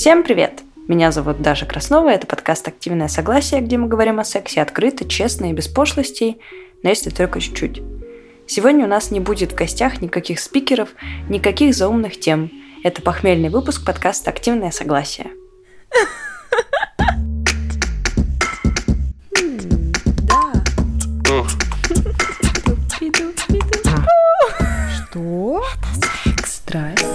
Всем привет! Меня зовут Даша Краснова, это подкаст «Активное согласие», где мы говорим о сексе открыто, честно и без пошлостей, но если только чуть-чуть. Сегодня у нас не будет в гостях никаких спикеров, никаких заумных тем. Это похмельный выпуск подкаста «Активное согласие». Что? Это секс. Страсть.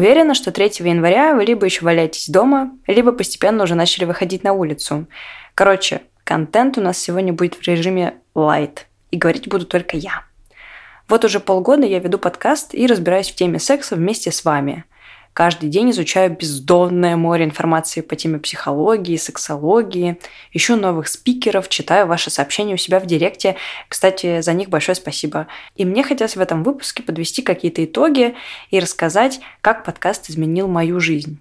Уверена, что 3 января вы либо еще валяетесь дома, либо постепенно уже начали выходить на улицу. Короче, контент у нас сегодня будет в режиме light, и говорить буду только я. Вот уже полгода я веду подкаст и разбираюсь в теме секса вместе с вами – Каждый день изучаю бездонное море информации по теме психологии, сексологии, ищу новых спикеров, читаю ваши сообщения у себя в директе. Кстати, за них большое спасибо. И мне хотелось в этом выпуске подвести какие-то итоги и рассказать, как подкаст изменил мою жизнь.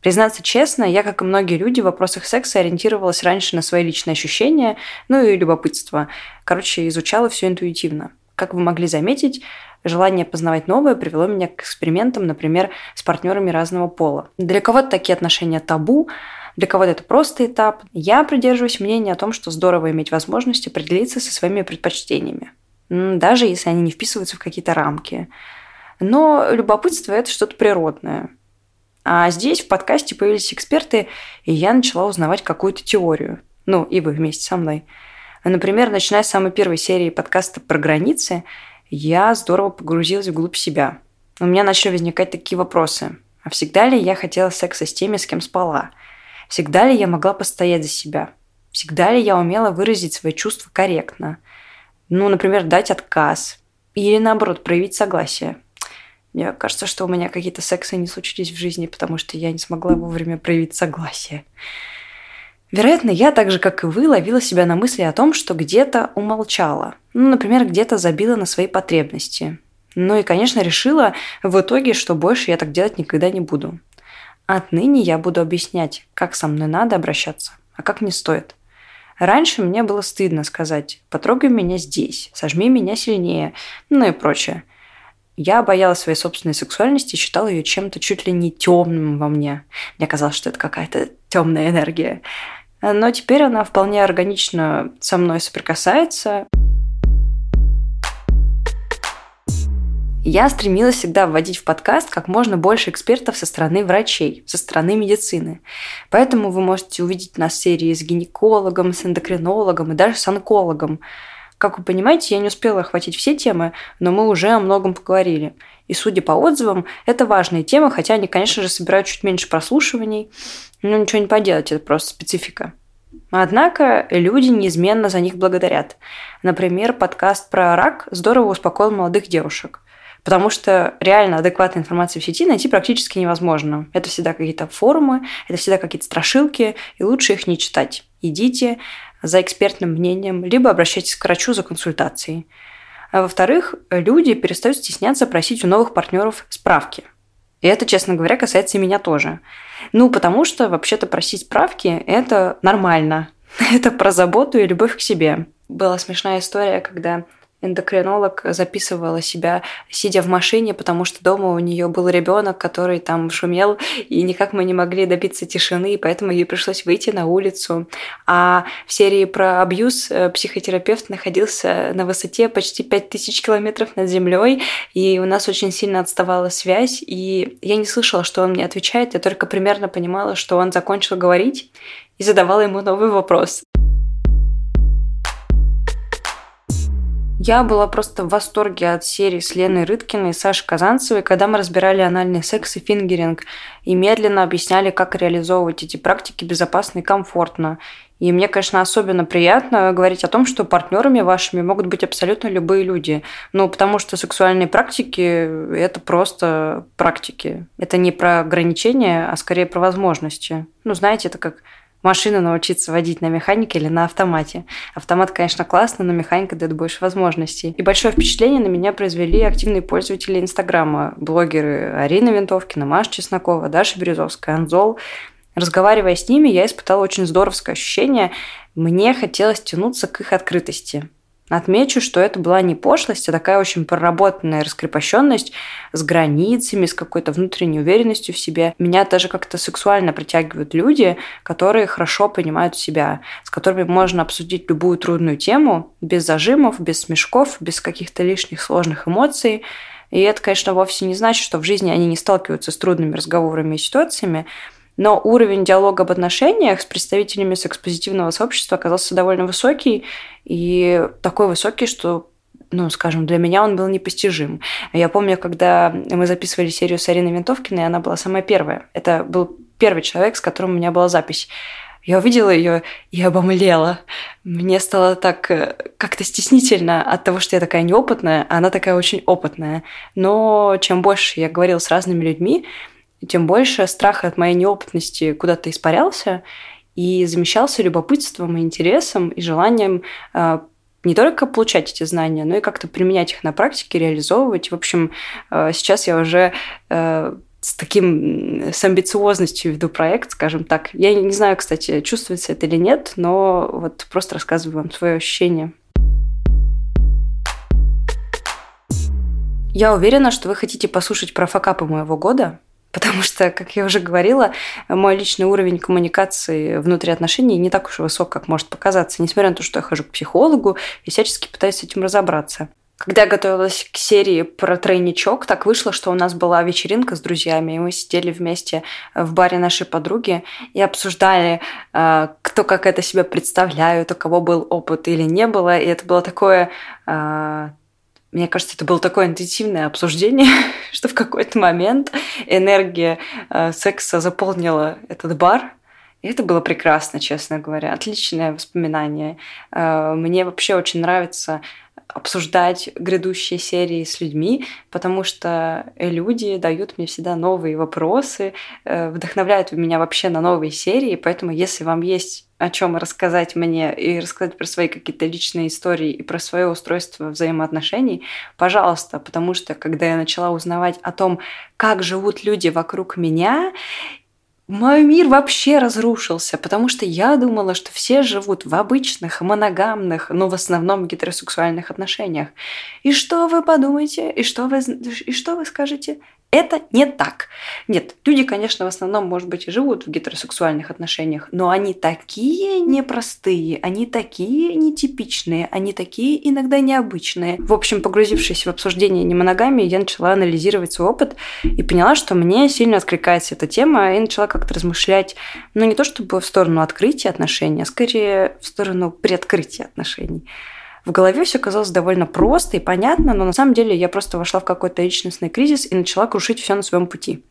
Признаться честно, я, как и многие люди, в вопросах секса ориентировалась раньше на свои личные ощущения, ну и любопытство. Короче, изучала все интуитивно. Как вы могли заметить, желание познавать новое привело меня к экспериментам, например, с партнерами разного пола. Для кого-то такие отношения табу, для кого-то это просто этап. Я придерживаюсь мнения о том, что здорово иметь возможность определиться со своими предпочтениями, даже если они не вписываются в какие-то рамки. Но любопытство – это что-то природное. А здесь в подкасте появились эксперты, и я начала узнавать какую-то теорию. Ну, и вы вместе со мной. Например, начиная с самой первой серии подкаста про границы – я здорово погрузилась вглубь себя. У меня начали возникать такие вопросы. А всегда ли я хотела секса с теми, с кем спала? Всегда ли я могла постоять за себя? Всегда ли я умела выразить свои чувства корректно? Ну, например, дать отказ. Или, наоборот, проявить согласие. Мне кажется, что у меня какие-то сексы не случились в жизни, потому что я не смогла вовремя проявить согласие. Вероятно, я так же, как и вы, ловила себя на мысли о том, что где-то умолчала. Ну, например, где-то забила на свои потребности. Ну и, конечно, решила в итоге, что больше я так делать никогда не буду. Отныне я буду объяснять, как со мной надо обращаться, а как не стоит. Раньше мне было стыдно сказать «потрогай меня здесь», «сожми меня сильнее», ну и прочее. Я боялась своей собственной сексуальности и считала ее чем-то чуть ли не темным во мне. Мне казалось, что это какая-то темная энергия. Но теперь она вполне органично со мной соприкасается. Я стремилась всегда вводить в подкаст как можно больше экспертов со стороны врачей, со стороны медицины. Поэтому вы можете увидеть нас в серии с гинекологом, с эндокринологом и даже с онкологом. Как вы понимаете, я не успела охватить все темы, но мы уже о многом поговорили. И судя по отзывам, это важные темы, хотя они, конечно же, собирают чуть меньше прослушиваний. Но ничего не поделать, это просто специфика. Однако люди неизменно за них благодарят. Например, подкаст про рак здорово успокоил молодых девушек. Потому что реально адекватной информации в сети найти практически невозможно. Это всегда какие-то форумы, это всегда какие-то страшилки, и лучше их не читать. Идите за экспертным мнением, либо обращайтесь к врачу за консультацией. А во-вторых, люди перестают стесняться просить у новых партнеров справки. И это, честно говоря, касается и меня тоже. Ну, потому что вообще-то просить справки – это нормально. Это про заботу и любовь к себе. Была смешная история, когда эндокринолог записывала себя, сидя в машине, потому что дома у нее был ребенок, который там шумел, и никак мы не могли добиться тишины, и поэтому ей пришлось выйти на улицу. А в серии про абьюз э, психотерапевт находился на высоте почти 5000 километров над землей, и у нас очень сильно отставала связь, и я не слышала, что он мне отвечает, я только примерно понимала, что он закончил говорить, и задавала ему новый вопрос. Я была просто в восторге от серии с Леной Рыткиной и Сашей Казанцевой, когда мы разбирали анальный секс и фингеринг и медленно объясняли, как реализовывать эти практики безопасно и комфортно. И мне, конечно, особенно приятно говорить о том, что партнерами вашими могут быть абсолютно любые люди. Ну, потому что сексуальные практики – это просто практики. Это не про ограничения, а скорее про возможности. Ну, знаете, это как машину научиться водить на механике или на автомате. Автомат, конечно, классно, но механика дает больше возможностей. И большое впечатление на меня произвели активные пользователи Инстаграма, блогеры Арина Винтовкина, Маша Чеснокова, Даша Березовская, Анзол. Разговаривая с ними, я испытала очень здоровское ощущение. мне хотелось тянуться к их открытости. Отмечу, что это была не пошлость, а такая очень проработанная раскрепощенность с границами, с какой-то внутренней уверенностью в себе. Меня даже как-то сексуально притягивают люди, которые хорошо понимают себя, с которыми можно обсудить любую трудную тему без зажимов, без смешков, без каких-то лишних сложных эмоций. И это, конечно, вовсе не значит, что в жизни они не сталкиваются с трудными разговорами и ситуациями, но уровень диалога об отношениях с представителями секс-позитивного сообщества оказался довольно высокий, и такой высокий, что ну, скажем, для меня он был непостижим. Я помню, когда мы записывали серию с Ариной Винтовкиной, она была самая первая. Это был первый человек, с которым у меня была запись. Я увидела ее и обомлела. Мне стало так э, как-то стеснительно от того, что я такая неопытная, а она такая очень опытная. Но чем больше я говорила с разными людьми, тем больше страх от моей неопытности куда-то испарялся и замещался любопытством и интересом и желанием э, не только получать эти знания, но и как-то применять их на практике, реализовывать. В общем, э, сейчас я уже э, с таким, с амбициозностью веду проект, скажем так. Я не знаю, кстати, чувствуется это или нет, но вот просто рассказываю вам свое ощущение. Я уверена, что вы хотите послушать про факапы моего года, Потому что, как я уже говорила, мой личный уровень коммуникации внутри отношений не так уж и высок, как может показаться. Несмотря на то, что я хожу к психологу и всячески пытаюсь с этим разобраться. Когда я готовилась к серии про тройничок, так вышло, что у нас была вечеринка с друзьями, и мы сидели вместе в баре нашей подруги и обсуждали, э, кто как это себя представляют, у кого был опыт или не было. И это было такое э, мне кажется, это было такое интенсивное обсуждение, что в какой-то момент энергия э, секса заполнила этот бар. Это было прекрасно, честно говоря. Отличное воспоминание. Э, мне вообще очень нравится обсуждать грядущие серии с людьми, потому что люди дают мне всегда новые вопросы, э, вдохновляют меня вообще на новые серии, поэтому если вам есть о чем рассказать мне и рассказать про свои какие-то личные истории и про свое устройство взаимоотношений, пожалуйста, потому что когда я начала узнавать о том, как живут люди вокруг меня, мой мир вообще разрушился, потому что я думала, что все живут в обычных, моногамных, но в основном гетеросексуальных отношениях. И что вы подумаете? И что вы, и что вы скажете? Это не так. Нет, люди, конечно, в основном, может быть, и живут в гетеросексуальных отношениях, но они такие непростые, они такие нетипичные, они такие иногда необычные. В общем, погрузившись в обсуждение немоногамии, я начала анализировать свой опыт и поняла, что мне сильно откликается эта тема, и начала как-то размышлять, ну, не то чтобы в сторону открытия отношений, а скорее в сторону приоткрытия отношений в голове все казалось довольно просто и понятно, но на самом деле я просто вошла в какой-то личностный кризис и начала крушить все на своем пути.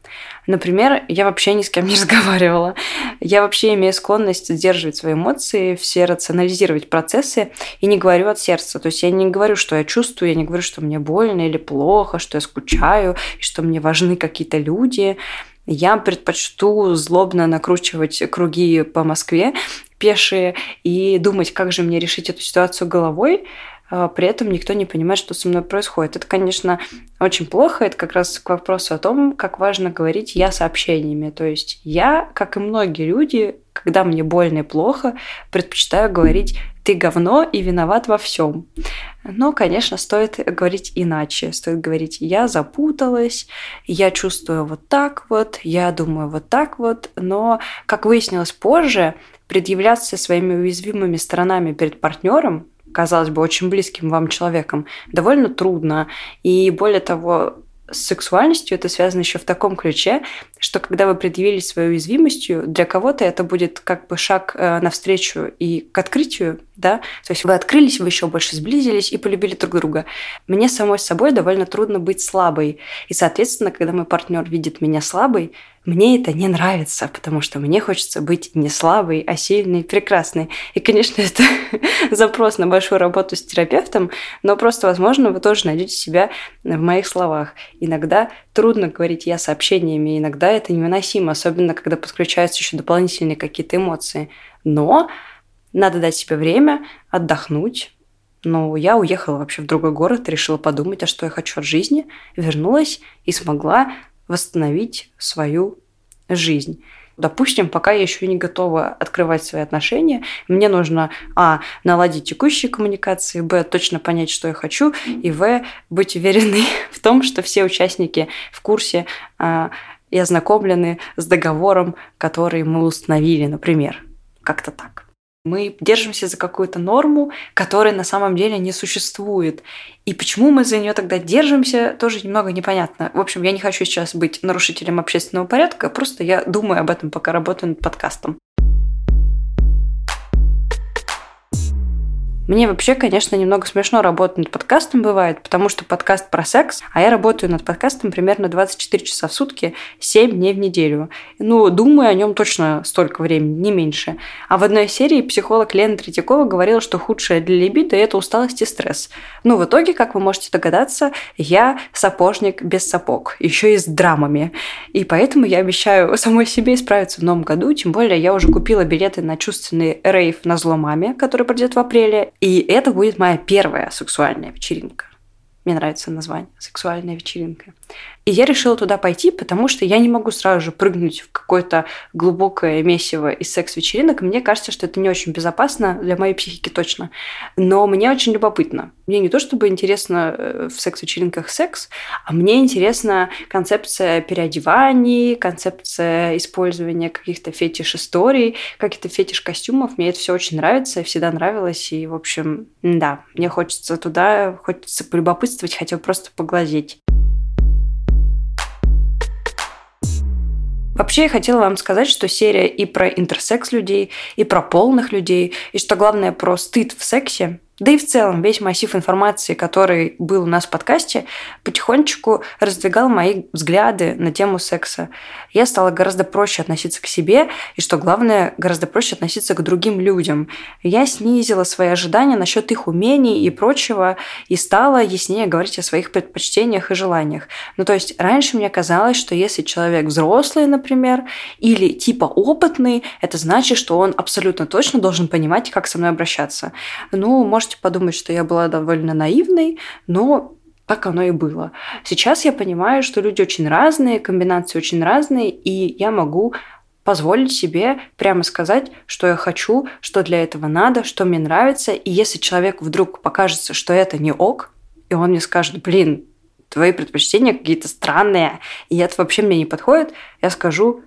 Например, я вообще ни с кем не разговаривала. Я вообще имею склонность сдерживать свои эмоции, все рационализировать процессы и не говорю от сердца. То есть я не говорю, что я чувствую, я не говорю, что мне больно или плохо, что я скучаю, и что мне важны какие-то люди я предпочту злобно накручивать круги по Москве пешие и думать, как же мне решить эту ситуацию головой, а при этом никто не понимает, что со мной происходит. Это, конечно, очень плохо. Это как раз к вопросу о том, как важно говорить «я» сообщениями. То есть я, как и многие люди, когда мне больно и плохо, предпочитаю говорить «ты говно и виноват во всем». Но, конечно, стоит говорить иначе. Стоит говорить «я запуталась», «я чувствую вот так вот», «я думаю вот так вот». Но, как выяснилось позже, предъявляться своими уязвимыми сторонами перед партнером, казалось бы, очень близким вам человеком, довольно трудно. И более того, с сексуальностью это связано еще в таком ключе, что когда вы предъявили своей уязвимостью, для кого-то это будет как бы шаг э, навстречу и к открытию, да, то есть вы открылись, вы еще больше сблизились и полюбили друг друга. Мне самой собой довольно трудно быть слабой, и, соответственно, когда мой партнер видит меня слабой, мне это не нравится, потому что мне хочется быть не слабой, а сильной, прекрасной. И, конечно, это запрос на большую работу с терапевтом, но просто, возможно, вы тоже найдете себя в моих словах. Иногда трудно говорить я сообщениями, иногда это невыносимо, особенно когда подключаются еще дополнительные какие-то эмоции. Но надо дать себе время отдохнуть, но я уехала вообще в другой город, решила подумать, а что я хочу от жизни, вернулась и смогла восстановить свою жизнь. Допустим, пока я еще не готова открывать свои отношения, мне нужно, а, наладить текущие коммуникации, б, точно понять, что я хочу, и в, быть уверенной в том, что все участники в курсе а, и ознакомлены с договором, который мы установили, например. Как-то так. Мы держимся за какую-то норму, которая на самом деле не существует. И почему мы за нее тогда держимся, тоже немного непонятно. В общем, я не хочу сейчас быть нарушителем общественного порядка, просто я думаю об этом, пока работаю над подкастом. Мне вообще, конечно, немного смешно работать над подкастом бывает, потому что подкаст про секс, а я работаю над подкастом примерно 24 часа в сутки, 7 дней в неделю. Ну, думаю о нем точно столько времени, не меньше. А в одной серии психолог Лена Третьякова говорила, что худшее для либидо – это усталость и стресс. Ну, в итоге, как вы можете догадаться, я сапожник без сапог, еще и с драмами. И поэтому я обещаю самой себе исправиться в новом году, тем более я уже купила билеты на чувственный рейв на зло маме, который придет в апреле, и это будет моя первая сексуальная вечеринка. Мне нравится название «Сексуальная вечеринка». И я решила туда пойти, потому что я не могу сразу же прыгнуть в какое-то глубокое месиво из секс-вечеринок. Мне кажется, что это не очень безопасно, для моей психики точно. Но мне очень любопытно. Мне не то чтобы интересно э, в секс-вечеринках секс, а мне интересна концепция переодеваний, концепция использования каких-то фетиш-историй, каких-то фетиш-костюмов. Мне это все очень нравится, всегда нравилось. И, в общем, да, мне хочется туда, хочется полюбопытствовать, хотя бы просто поглазеть. Вообще, я хотела вам сказать, что серия и про интерсекс людей, и про полных людей, и что главное про стыд в сексе да и в целом весь массив информации, который был у нас в подкасте, потихонечку раздвигал мои взгляды на тему секса. Я стала гораздо проще относиться к себе, и, что главное, гораздо проще относиться к другим людям. Я снизила свои ожидания насчет их умений и прочего, и стала яснее говорить о своих предпочтениях и желаниях. Ну, то есть раньше мне казалось, что если человек взрослый, например, или типа опытный, это значит, что он абсолютно точно должен понимать, как со мной обращаться. Ну, может можете подумать, что я была довольно наивной, но так оно и было. Сейчас я понимаю, что люди очень разные, комбинации очень разные, и я могу позволить себе прямо сказать, что я хочу, что для этого надо, что мне нравится. И если человеку вдруг покажется, что это не ок, и он мне скажет, блин, твои предпочтения какие-то странные, и это вообще мне не подходит, я скажу,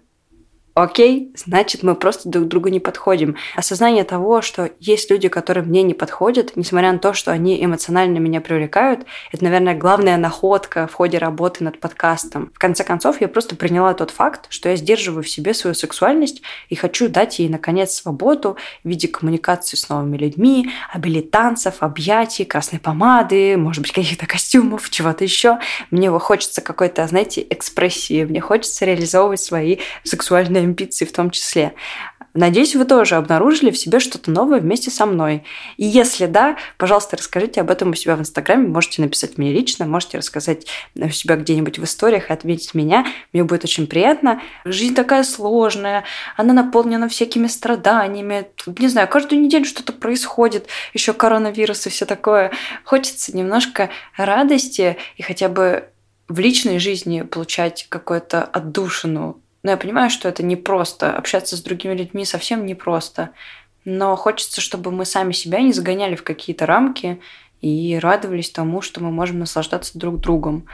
окей, значит, мы просто друг другу не подходим. Осознание того, что есть люди, которые мне не подходят, несмотря на то, что они эмоционально меня привлекают, это, наверное, главная находка в ходе работы над подкастом. В конце концов, я просто приняла тот факт, что я сдерживаю в себе свою сексуальность и хочу дать ей, наконец, свободу в виде коммуникации с новыми людьми, обилия танцев, объятий, красной помады, может быть, каких-то костюмов, чего-то еще. Мне хочется какой-то, знаете, экспрессии, мне хочется реализовывать свои сексуальные амбиции в том числе. Надеюсь, вы тоже обнаружили в себе что-то новое вместе со мной. И если да, пожалуйста, расскажите об этом у себя в Инстаграме. Можете написать мне лично, можете рассказать у себя где-нибудь в историях и отметить меня. Мне будет очень приятно. Жизнь такая сложная, она наполнена всякими страданиями. Не знаю, каждую неделю что-то происходит, еще коронавирус и все такое. Хочется немножко радости и хотя бы в личной жизни получать какую-то отдушину но я понимаю, что это непросто. Общаться с другими людьми совсем непросто. Но хочется, чтобы мы сами себя не загоняли в какие-то рамки и радовались тому, что мы можем наслаждаться друг другом.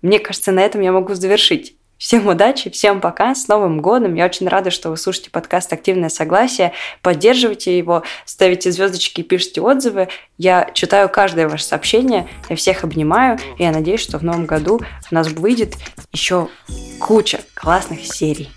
Мне кажется, на этом я могу завершить. Всем удачи, всем пока, с Новым годом. Я очень рада, что вы слушаете подкаст «Активное согласие». Поддерживайте его, ставите звездочки и пишите отзывы. Я читаю каждое ваше сообщение, я всех обнимаю, и я надеюсь, что в новом году у нас выйдет еще куча классных серий.